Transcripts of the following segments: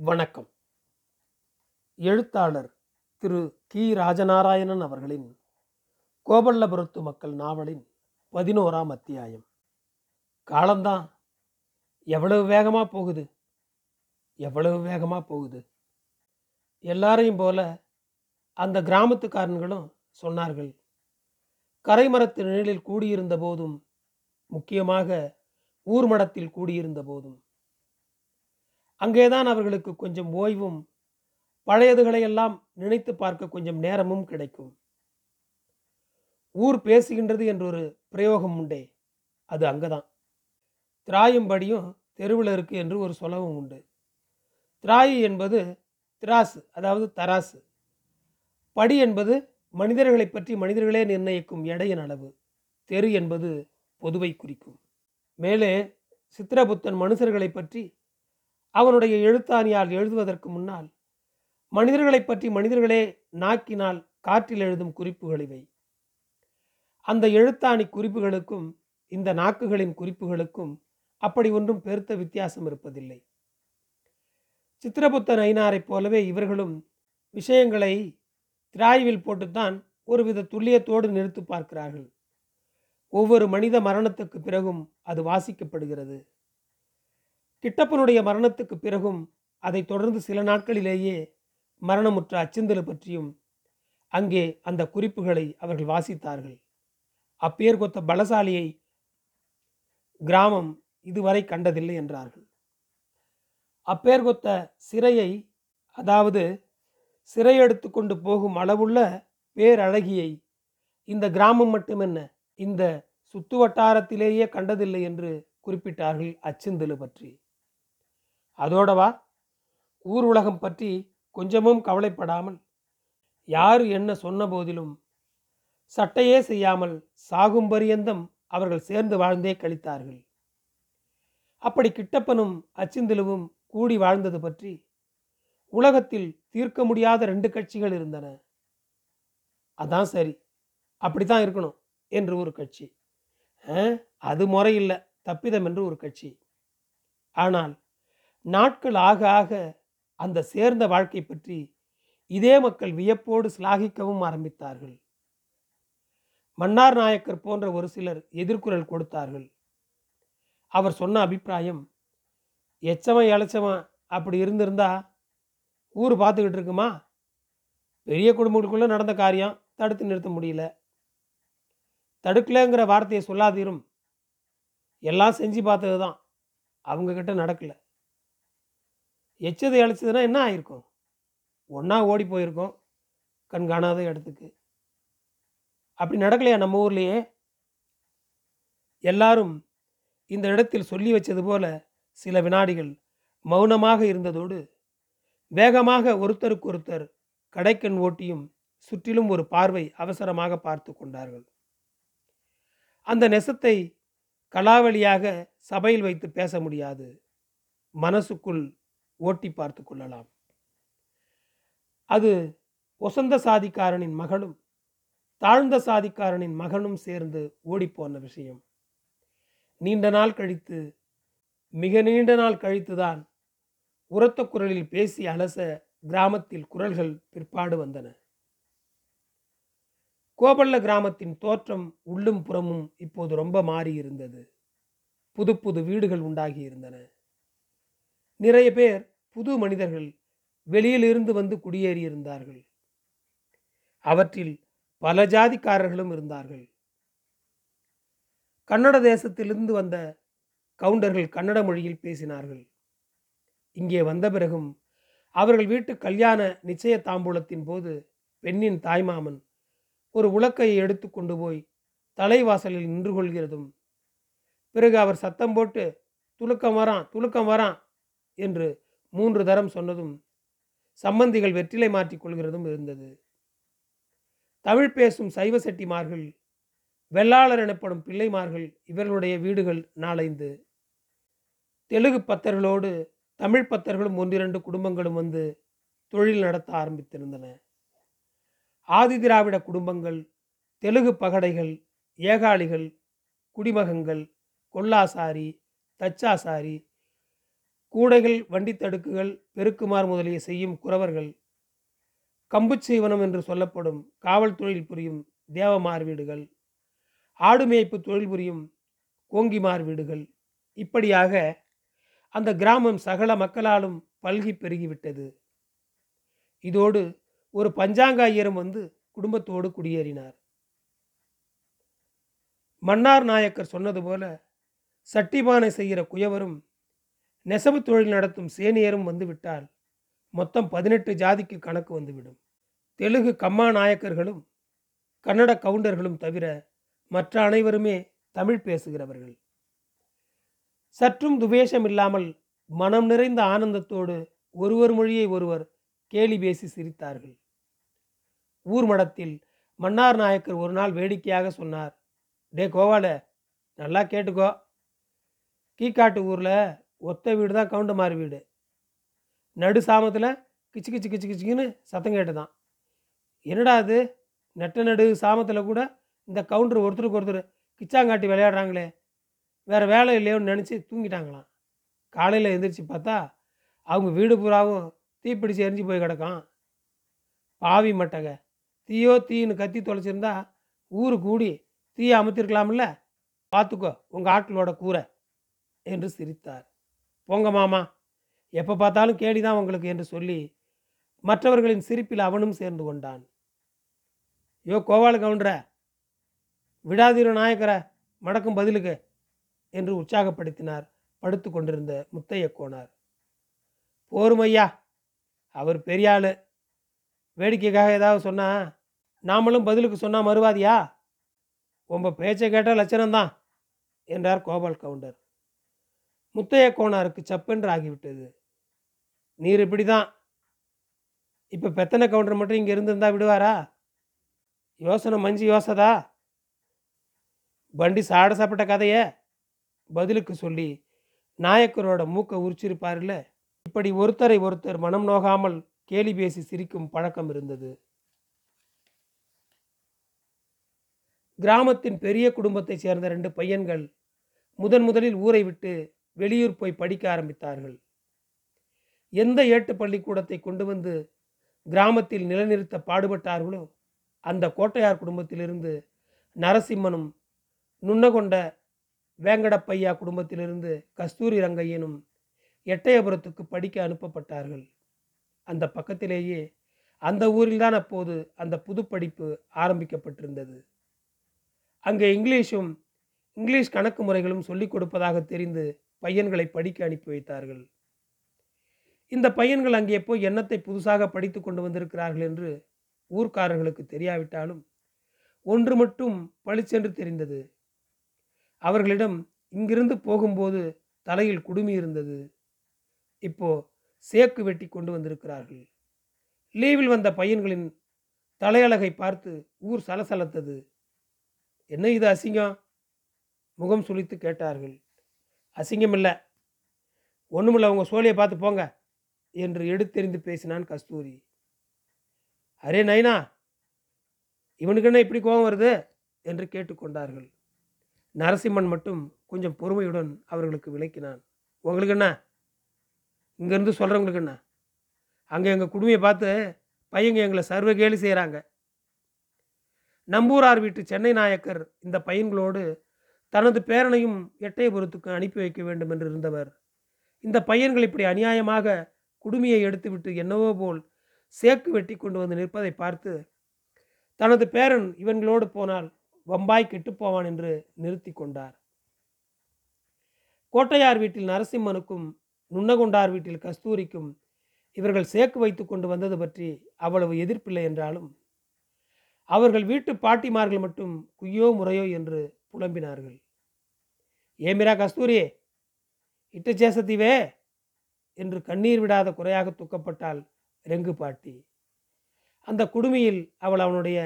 வணக்கம். எழுத்தாளர் திரு கி. ராஜநாராயணன் அவர்களின் கோபல்லபுரத்து மக்கள் நாவலின் பதினோராம் அத்தியாயம். காலம்தான். எவ்வளவு வேகமாக போகுது? எவ்வளவு வேகமாக போகுது? எல்லாரையும் போல அந்த கிராமத்துக்காரன்களும் சொன்னார்கள் கரைமரத்து நிழலில் கூடியிருந்த போதும் முக்கியமாக ஊர்மடத்தில் கூடியிருந்த போதும் அங்கேதான் அவர்களுக்கு கொஞ்சம் ஓய்வும் பழையதுகளையெல்லாம் நினைத்து பார்க்க கொஞ்சம் நேரமும் கிடைக்கும். ஊர் பேசுகின்றது என்றொரு பிரயோகம் உண்டே அது அங்கதான். திராயும்படியும் தெருவில் இருக்கு என்று ஒரு சொல்லவும் உண்டு. திராயு என்பது திராசு அதாவது தராசு. படி என்பது மனிதர்களை பற்றி மனிதர்களே நிர்ணயிக்கும் எடையின் அளவு. தெரு என்பது பொதுவை குறிக்கும். மேலே சித்திரபுத்தன் மனுஷர்களை பற்றி அவனுடைய எழுத்தாணியால் எழுதுவதற்கு முன்னால் மனிதர்களைப் பற்றி மனிதர்களே நாக்கினால் காற்றில் எழுதும் குறிப்புகள் இவை. அந்த எழுத்தாணி குறிப்புகளுக்கும் இந்த நாக்குகளின் குறிப்புகளுக்கும் அப்படி ஒன்றும் பெருத்த வித்தியாசம் இருப்பதில்லை. சித்திரபுத்தன் ஐனாரைப் போலவே இவர்களும் விஷயங்களை திராய்வில் போட்டுத்தான் ஒருவித துல்லியத்தோடு நிறுத்து பார்க்கிறார்கள். ஒவ்வொரு மனித மரணத்துக்கு பிறகும் அது வாசிக்கப்படுகிறது. கிட்டப்பனுடைய மரணத்துக்கு பிறகும் அதைத் தொடர்ந்து சில நாட்களிலேயே மரணமுற்ற அச்சந்தலு பற்றியும் அங்கே அந்த குறிப்புகளை அவர்கள் வாசித்தார்கள். அப்பேர் கொத்த பலசாலியை கிராமம் இதுவரை கண்டதில்லை என்றார்கள். அப்பேர் கொத்த சிறையை அதாவது சிறையெடுத்து கொண்டு போகும் அளவுள்ள பேரழகியை இந்த கிராமம் மட்டுமென்ன இந்த சுத்து வட்டாரத்திலேயே கண்டதில்லை என்று குறிப்பிட்டார்கள் அச்சந்தலு பற்றி. அதோடவா? ஊர் உலகம் பற்றி கொஞ்சமும் கவலைப்படாமல் யார் என்ன சொன்ன போதிலும் சட்டையே செய்யாமல் சாகும் பரியந்தம் அவர்கள் சேர்ந்து வாழ்ந்தே கழித்தார்கள். அப்படி கிட்டப்பனும் அச்சிந்திலுவும் கூடி வாழ்ந்தது பற்றி உலகத்தில் தீர்க்க முடியாத ரெண்டு கட்சிகள் இருந்தன. அதான் சரி அப்படித்தான் இருக்கணும் என்று ஒரு கட்சி. அது முறையில்லை தப்பிதம் என்று ஒரு கட்சி. ஆனால் நாட்கள் ஆக ஆக அந்த சேர்ந்த வாழ்க்கை பற்றி இதே மக்கள் வியப்போடு சிலாகிக்கவும் ஆரம்பித்தார்கள். மன்னார் நாயக்கர் போன்ற ஒரு சிலர் எதிர்குரல் கொடுத்தார்கள். அவர் சொன்ன அபிப்பிராயம் எச்சவன் இழைச்சவன் அப்படி இருந்திருந்தா ஊர் பார்த்துக்கிட்டு இருக்குமா? பெரிய குடும்பங்களுக்குள்ளே நடந்த காரியம் தடுத்து நிறுத்த முடியல. தடுக்கலைங்கிற வார்த்தையை சொல்லாதீரும். எல்லாம் செஞ்சு பார்த்தது தான் அவங்கக்கிட்ட நடக்கலை. எச்சது இழைச்சதுன்னா என்ன ஆயிருக்கும்? ஒன்றா ஓடி போயிருக்கோம். கண் காணாத இடத்துக்கு. அப்படி நடக்கலையா நம்ம ஊர்லேயே? எல்லாரும் இந்த இடத்தில் சொல்லி வச்சது போல சில வினாடிகள் மௌனமாக இருந்ததோடு வேகமாக ஒருத்தருக்கு ஒருத்தர் கடைக்கண் ஓட்டியும் சுற்றிலும் ஒரு பார்வை அவசரமாக பார்த்து கொண்டார்கள். அந்த நெசத்தை கலாவளியாக சபையில் வைத்து பேச முடியாது. மனசுக்குள் ஓட்டி பார்த்து கொள்ளலாம். அது ஒசந்த சாதிக்காரனின் மகளும் தாழ்ந்த சாதிக்காரனின் மகனும் சேர்ந்து ஓடிப்போன விஷயம். நீண்ட நாள் கழித்து மிக நீண்ட நாள் கழித்துதான் உரத்த குரலில் பேசி அலச கிராமத்தில் குரல்கள் பிற்பாடு வந்தன. கோபல்ல கிராமத்தின் தோற்றம் உள்ளும் புறமும் இப்போது ரொம்ப மாறி இருந்தது புது புது வீடுகள் உண்டாகி இருந்தன. நிறைய பேர் புது மனிதர்கள் வெளியிலிருந்து வந்து குடியேறியிருந்தார்கள். அவற்றில் பல ஜாதிக்காரர்களும் இருந்தார்கள். கன்னட தேசத்திலிருந்து வந்த கவுண்டர்கள் கன்னட மொழியில் பேசினார்கள். இங்கே வந்த பிறகும் அவர்கள் வீட்டு கல்யாண நிச்சய தாம்பூலத்தின் போது பெண்ணின் தாய்மாமன் ஒரு உலக்கையை எடுத்து கொண்டு போய் தலைவாசலில் நின்று கொள்கிறதும் பிறகு அவர் சத்தம் போட்டு துலுக்கம் வரான் துலுக்கம் வரான் என்று மூன்று தரம் சொன்னதும் சம்பந்திகள் வெற்றிலை மாற்றிக் கொள்கிறதும் இருந்தது. தமிழ் பேசும் சைவ செட்டிமார்கள் வெள்ளாளர் எனப்படும் பிள்ளைமார்கள் இவர்களுடைய வீடுகள் நாளைந்து தெலுங்கு பத்தர்களோடு தமிழ் பத்தர்களும் ஒன்றிரண்டு குடும்பங்களும் வந்து தொழில் நடத்த ஆரம்பித்திருந்தன. ஆதி திராவிட குடும்பங்கள் தெலுங்கு பகடைகள் ஏகாளிகள் குடிமகங்கள் கொல்லாசாரி தச்சாசாரி கூடைகள் வண்டித் தடுக்குகள் பெருக்குமார் முதலிய செய்யும் குறவர்கள் கம்பு சீவனம் என்று சொல்லப்படும் காவல் தொழில் புரியும் தேவமார் வீடுகள் ஆடு மேய்ப்பு தொழில் புரியும் கோங்கிமார் வீடுகள். இப்படியாக அந்த கிராமம் சகல மக்களாலும் பல்கி பெருகிவிட்டது. இதோடு ஒரு பஞ்சாங்க ஐயரும் வந்து குடும்பத்தோடு குடியேறினார். மன்னார் நாயக்கர் சொன்னது போல சட்டிபானை செய்கிற குயவரும் நெசவு தொழில் நடத்தும் சேனியரும் வந்துவிட்டால் மொத்தம் பதினெட்டு ஜாதிக்கு கணக்கு வந்துவிடும். தெலுங்கு கம்மா நாயக்கர்களும் கன்னட கவுண்டர்களும் தவிர மற்ற அனைவருமே தமிழ் பேசுகிறவர்கள். சற்றும் துவேஷம் இல்லாமல் மனம் நிறைந்த ஆனந்தத்தோடு ஒருவர் மொழியை ஒருவர் கேலி பேசி சிரித்தார்கள். ஊர் மடத்தில் மன்னார் நாயக்கர் ஒரு நாள் வேடிக்கையாக சொன்னார் டே கோவால நல்லா கேட்டுக்கோ. கீக்காட்டு ஊரில் ஒத்த வீடு தான் கவுண்டமாரி வீடு. நடு சாமத்தில் கிச்சு கிச்சு கிச்சு கிச்சுக்குன்னு சத்தம் கேட்டு தான் என்னடா அது நெட்ட நடு சாமத்தில் கூட இந்த கவுண்டர் ஒருத்தருக்கு ஒருத்தர் கிச்சாங்காட்டி விளையாடுறாங்களே. வேறு வேலை இல்லையோன்னு நினச்சி தூங்கிட்டாங்களாம். காலையில் எழுந்திரிச்சு பார்த்தா அவங்க வீடு பூராவும் தீப்பிடிச்சு எரிஞ்சு போய் கிடக்கும். பாவி மட்டக. தீயோ தீன்னு கத்தி தொலைச்சிருந்தா ஊரு கூடி தீயை அமுத்திருக்கலாம்ல. பார்த்துக்கோ உங்கள் ஆட்களோட கூரை என்று சிரித்தார். போங்க மாமா. எப்போ பார்த்தாலும் கேடி தான் உங்களுக்கு என்று சொல்லி மற்றவர்களின் சிரிப்பில் அவனும் சேர்ந்து கொண்டான். யோ கோவால கவுண்டர விடாதீர நாயக்கர மடக்கும் பதிலுக்கு என்று உற்சாகப்படுத்தினார். படுத்து கொண்டிருந்த முத்தைய கோனார். போருமையா அவர் பெரியாள் வேடிக்கைக்காக ஏதாவது சொன்னா நாமளும் பதிலுக்கு சொன்னால் மறுவாதியா? உங்கள் பேச்சை கேட்டால் லட்சணம்தான் என்றார் கோபால் கவுண்டர். முத்தைய கோனாருக்கு சப்பென்று ஆகிவிட்டது நீர் இப்படி தான் இப்போ பெத்தனை கவுண்டர் மட்டும் இங்கே இருந்திருந்தா விடுவாரா? யோசனை மஞ்சு யோசதா? பண்டி சாட சாப்பிட்ட கதைய பதிலுக்கு சொல்லி நாயக்கரோட மூக்கை உரிச்சிருப்பார்ல இப்படி ஒருத்தரை ஒருத்தர் மனம் நோகாமல் கேலி பேசி சிரிக்கும் பழக்கம் இருந்தது. கிராமத்தின் பெரிய குடும்பத்தைச் சேர்ந்த ரெண்டு பையன்கள் முதன் முதலில் ஊரை விட்டு வெளியூர் போய் படிக்க ஆரம்பித்தார்கள். எந்த ஏட்டு பள்ளிக்கூடத்தை கொண்டு வந்து கிராமத்தில் நிலைநிறுத்த பாடுபட்டார்களோ அந்த கோட்டையார் குடும்பத்திலிருந்து நரசிம்மனும் நுண்ணகொண்ட வேங்கடப்பையா குடும்பத்திலிருந்து கஸ்தூரி ரங்கையனும் எட்டயபுரத்துக்கு படிக்க அனுப்பப்பட்டார்கள். அந்த பக்கத்திலேயே அந்த ஊரில்தான் அப்போது அந்த புது படிப்பு ஆரம்பிக்கப்பட்டிருந்தது. அங்கே இங்கிலீஷும் இங்கிலீஷ் கணக்கு முறைகளும் சொல்லிக் கொடுப்பதாக தெரிந்து பையன்களை படிக்க அனுப்பி வைத்தார்கள். இந்த பையன்கள் அங்கே போய் எண்ணத்தை புதுசாக படித்து கொண்டு வந்திருக்கிறார்கள் என்று ஊர்க்காரர்களுக்கு தெரியாவிட்டாலும் ஒன்று மட்டும் பளிச்சென்று தெரிந்தது. அவர்களிடம் இங்கிருந்து போகும்போது தலையில் குடுமி இருந்தது. இப்போ சேக்கு வெட்டி கொண்டு வந்திருக்கிறார்கள். லீவில் வந்த பையன்களின் தலையழகை பார்த்து ஊர் சலசலத்தது. என்ன இது அசிங்கம்? முகம் சுளித்து கேட்டார்கள். அசிங்கம் இல்லை ஒன்றுமில்ல உங்கள் சோழியை பார்த்து போங்க என்று எடுத்தெறிந்து பேசினான் கஸ்தூரி. அரே நைனா இவனுக்கு என்ன இப்படி கோபம் வருது? என்று கேட்டுக்கொண்டார்கள். நரசிம்மன் மட்டும் கொஞ்சம் பொறுமையுடன் அவர்களுக்கு விளக்கினான். உங்களுக்கு என்ன? இங்கேருந்து சொல்கிறவங்களுக்கு என்ன? அங்கே எங்கள் குடுமையை பார்த்து பையங்க எங்களை சர்வ கேலி செய்கிறாங்க நம்பூரார் வீட்டு சென்னை நாயக்கர் இந்த பையன்களோடு தனது பேரனையும் எட்டயபுரத்துக்கு அனுப்பி வைக்க வேண்டும் என்று இருந்தவர். இந்த பையன்கள் இப்படி அநியாயமாக குடுமியை எடுத்துவிட்டு என்னவோ போல் சேக்கு வெட்டி கொண்டு வந்து நிற்பதை பார்த்து தனது பேரன் இவன்களோடு போனால் வம்பாய் கெட்டுப்போவான் என்று நிறுத்தி கொண்டார். கோட்டையார் வீட்டில் நரசிம்மனுக்கும் நுண்ணகுண்டார் வீட்டில் கஸ்தூரிக்கும் இவர்கள் சேக்கு வைத்து கொண்டு வந்தது பற்றி அவ்வளவு எதிர்ப்பில்லை என்றாலும் அவர்கள் வீட்டு பாட்டிமார்கள் மட்டும் குய்யோ முறையோ என்று புலம்பினார்கள். ஏமிரா கஸ்தூரி இட்ட சேசத்தீவே! என்று கண்ணீர் விடாத குறையாக துக்கப்பட்டாள் ரெங்கு பாட்டி. அந்த குடுமியில் அவள் அவனுடைய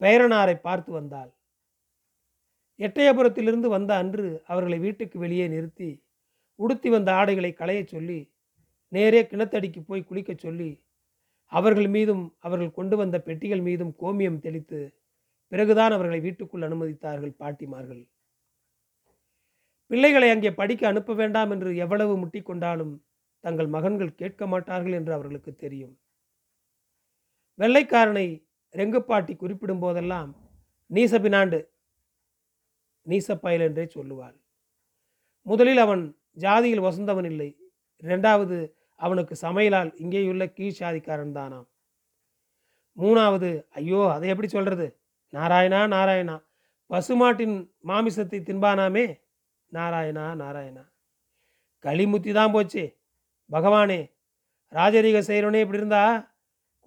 பெயரனாரை பார்த்து வந்தாள். எட்டயபுரத்திலிருந்து வந்த அன்று அவர்களை வீட்டுக்கு வெளியே நிறுத்தி உடுத்தி வந்த ஆடைகளை களையச் சொல்லி நேரே கிணத்தடிக்கு போய் குளிக்கச் சொல்லி அவர்கள் மீதும் அவர்கள் கொண்டு வந்த பெட்டிகள் மீதும் கோமியம் தெளித்து பிறகுதான் அவர்களை வீட்டுக்குள் அனுமதித்தார்கள் பாட்டிமார்கள். பிள்ளைகளை அங்கே படிக்க அனுப்ப வேண்டாம் என்று எவ்வளவு முட்டிக்கொண்டாலும் தங்கள் மகன்கள் கேட்க மாட்டார்கள் என்று அவர்களுக்கு தெரியும். வெள்ளைக்காரனை ரெங்குப்பாட்டி குறிப்பிடும் போதெல்லாம் நீசபினாண்டு நீசப்பயல் என்றே சொல்லுவாள். முதலில் அவன் ஜாதியில் வசந்தவன் இல்லை இரண்டாவது அவனுக்கு சமையலால் இங்கேயுள்ள கீழ் சாதிக்காரன் தானாம். மூணாவது ஐயோ அதை எப்படி சொல்றது? நாராயணா நாராயணா. பசுமாட்டின் மாமிசத்தை தின்பானாமே. நாராயணா நாராயணா. களிமுத்தி தான் போச்சு. பகவானே ராஜரீக செய்கிறவனே இப்படி இருந்தா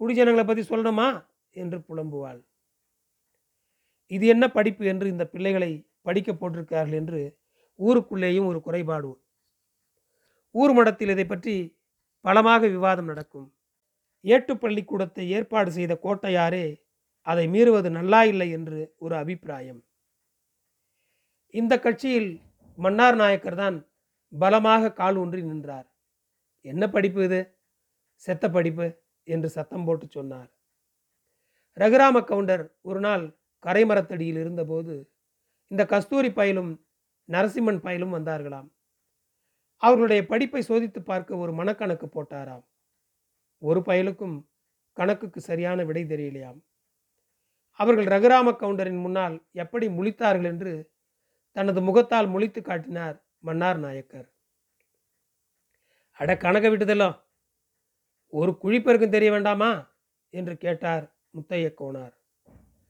குடிஜனங்களை பற்றி சொல்லணுமா? என்று புலம்புவாள். இது என்ன படிப்பு என்று இந்த பிள்ளைகளை படிக்க போட்டிருக்கிறார்கள் என்று ஊருக்குள்ளேயும் ஒரு குறைபாடு ஊர் மடத்தில் இதை பற்றி பலமாக விவாதம் நடக்கும். ஏட்டு பள்ளிக்கூடத்தை ஏற்பாடு செய்த கோட்டையாரே அதை மீறுவது நல்லா இல்லை என்று ஒரு அபிப்பிராயம். இந்த கட்சியில் மன்னார் நாயக்கர் தான் பலமாக கால் ஊன்றி நின்றார். என்ன படிப்பு இது? செத்த படிப்பு என்று சத்தம் போட்டு சொன்னார். ரகுராம கவுண்டர் ஒரு நாள் கரைமரத்தடியில் இருந்தபோது இந்த கஸ்தூரி பயலும் நரசிம்மன் பயலும் வந்தார்களாம். அவர்களுடைய படிப்பை சோதித்து பார்க்க ஒரு மனக்கணக்கு போட்டாராம். ஒரு பயலுக்கும் கணக்குக்கு சரியான விடை தெரியலையாம். அவர்கள் ரகுராம கவுண்டரின் முன்னால் எப்படி முழித்தார்கள் என்று தனது முகத்தால் முழித்து காட்டினார் மன்னார் நாயக்கர். அட கணக்க விட்டதெல்லாம் ஒரு குழிப்பெருக்கும் தெரிய வேண்டாமா? என்று கேட்டார் முத்தைய கோனார்.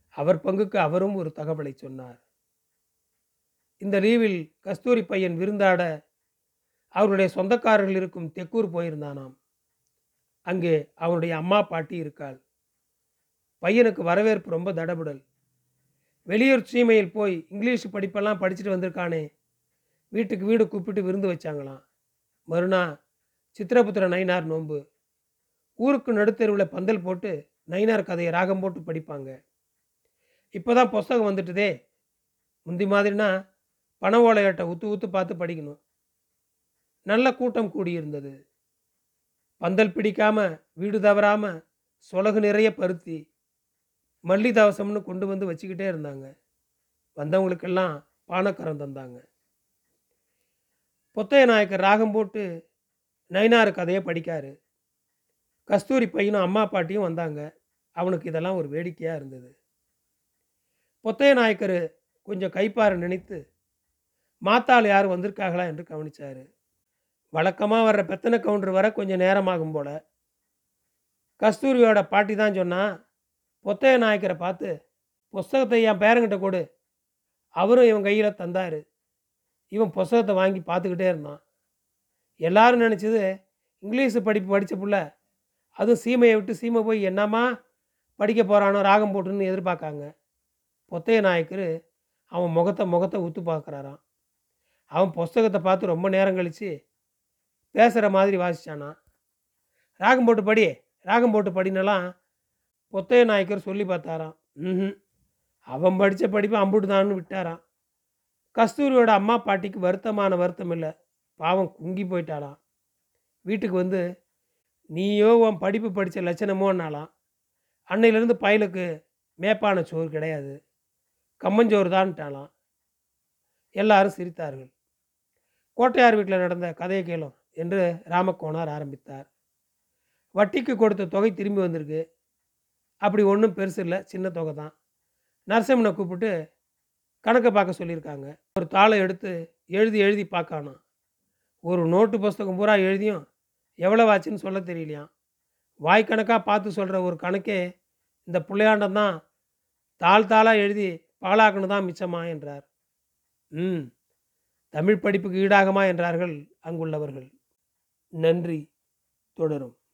அவர் பங்குக்கு அவரும் ஒரு தகவலை சொன்னார். இந்த லீவில் கஸ்தூரி பையன் விருந்தாட அவருடைய சொந்தக்காரர்கள் இருக்கும் தெக்கூர் போயிருந்தானாம். அங்கே அவனுடைய அம்மா பாட்டி இருக்காள். பையனுக்கு வரவேற்பு ரொம்ப தடபுடல். வெளியூர் சீமையில் போய் இங்கிலீஷ் படிப்பெல்லாம் படிச்சுட்டு வந்திருக்கானே. வீட்டுக்கு வீடு கூப்பிட்டு விருந்து வச்சாங்களாம். மறுநா சித்திரபுத்திர நயினார் நோன்பு. ஊருக்கு நடுத்தெருவில் பந்தல் போட்டு நயினார் கதையை ராகம் போட்டு படிப்பாங்க. இப்போ தான் புஸ்தகம் வந்துட்டுதே. முந்தி மாதிரினா பண ஓலையாட்டை உத்து உத்து பார்த்து படிக்கணும். நல்ல கூட்டம் கூடியிருந்தது. பந்தல் பிடிக்காம வீடு தவறாம சொலகு நிறைய பருத்தி மல்லி தவசம்னு கொண்டு வந்து வச்சுக்கிட்டே இருந்தாங்க. வந்தவங்களுக்கெல்லாம் பானக்கரம் தந்தாங்க. பொத்தைய நாயக்கர் ராகம் போட்டு நைனாறு கதையை படிக்காரு. கஸ்தூரி பையனும் அம்மா பாட்டியும் வந்தாங்க. அவனுக்கு இதெல்லாம் ஒரு வேடிக்கையாக இருந்தது. பொத்தைய நாயக்கர் கொஞ்சம் கைப்பார நினைத்து மாத்தாள் யார் வந்திருக்காங்களா என்று கவனிச்சார். வழக்கமாக வர்ற பெத்தனை கவுண்டர் வர கொஞ்சம் நேரமாகும் போல. கஸ்தூரியோட பாட்டி தான் சொன்னால் பொத்தைய நாயக்கரை பார்த்து புஸ்தகத்தை என் பேரங்கிட்ட கொடு. அவரும் இவன் கையில் தந்தார். இவன் புஸ்தகத்தை வாங்கி பார்த்துக்கிட்டே இருந்தான். எல்லாரும் நினச்சது இங்கிலீஷு படிப்பு படித்த பிள்ளை அதுவும் சீமையை விட்டு சீமை போய் என்னம்மா படிக்க போகிறானோ ராகம் போட்டுன்னு எதிர்பார்க்காங்க. பொத்தைய நாயக்கர் அவன் முகத்தை முகத்தை உத்து பார்க்குறாராம். அவன் புஸ்தகத்தை பார்த்து ரொம்ப நேரம் கழித்து பேசுகிற மாதிரி வாசித்தானா ராகம் போட்டு படி ராகம் போட்டு படினெல்லாம் ஒத்தைய நாயக்கர் சொல்லி பார்த்தாராம். ம் அவன் படித்த படிப்பு அம்புட்டு தான்னு விட்டாராம். கஸ்தூரியோட அம்மா பாட்டிக்கு வருத்தமான வருத்தம் இல்லை. பாவம் குங்கி போயிட்டாளாம். வீட்டுக்கு வந்து நீயோ உன் படிப்பு படித்த லட்சணமோன்னாலாம் அன்னையிலேருந்து பயலுக்கு மேப்பான சோறு கிடையாது. கம்மஞ்சோறு தான்ட்டாலாம் எல்லாரும் சிரித்தார்கள். கோட்டையார் வீட்டில் நடந்த கதையை கேளும் என்று ராமக்கோணார் ஆரம்பித்தார். வட்டிக்கு கொடுத்த தொகை திரும்பி வந்திருக்கு. அப்படி ஒன்றும் பெருசு இல்லை சின்ன தொகை தான். நரசிம்மனை கூப்பிட்டு கணக்கை பார்க்க சொல்லியிருக்காங்க. ஒரு தாளை எடுத்து எழுதி எழுதி பார்க்கணும். ஒரு நோட்டு புஸ்தகம் பூரா எழுதியும் எவ்வளோ ஆச்சுன்னு சொல்ல தெரியலையாம். வாய்க்கணக்காக பார்த்து சொல்கிற ஒரு கணக்கே இந்த பிள்ளையாண்டம் தான். தாள் தாளாக எழுதி பாலாக்கணும் தான் மிச்சமா என்றார். ம் தமிழ் படிப்புக்கு ஈடாகுமா என்றார்கள் அங்குள்ளவர்கள். நன்றி தொடரும்.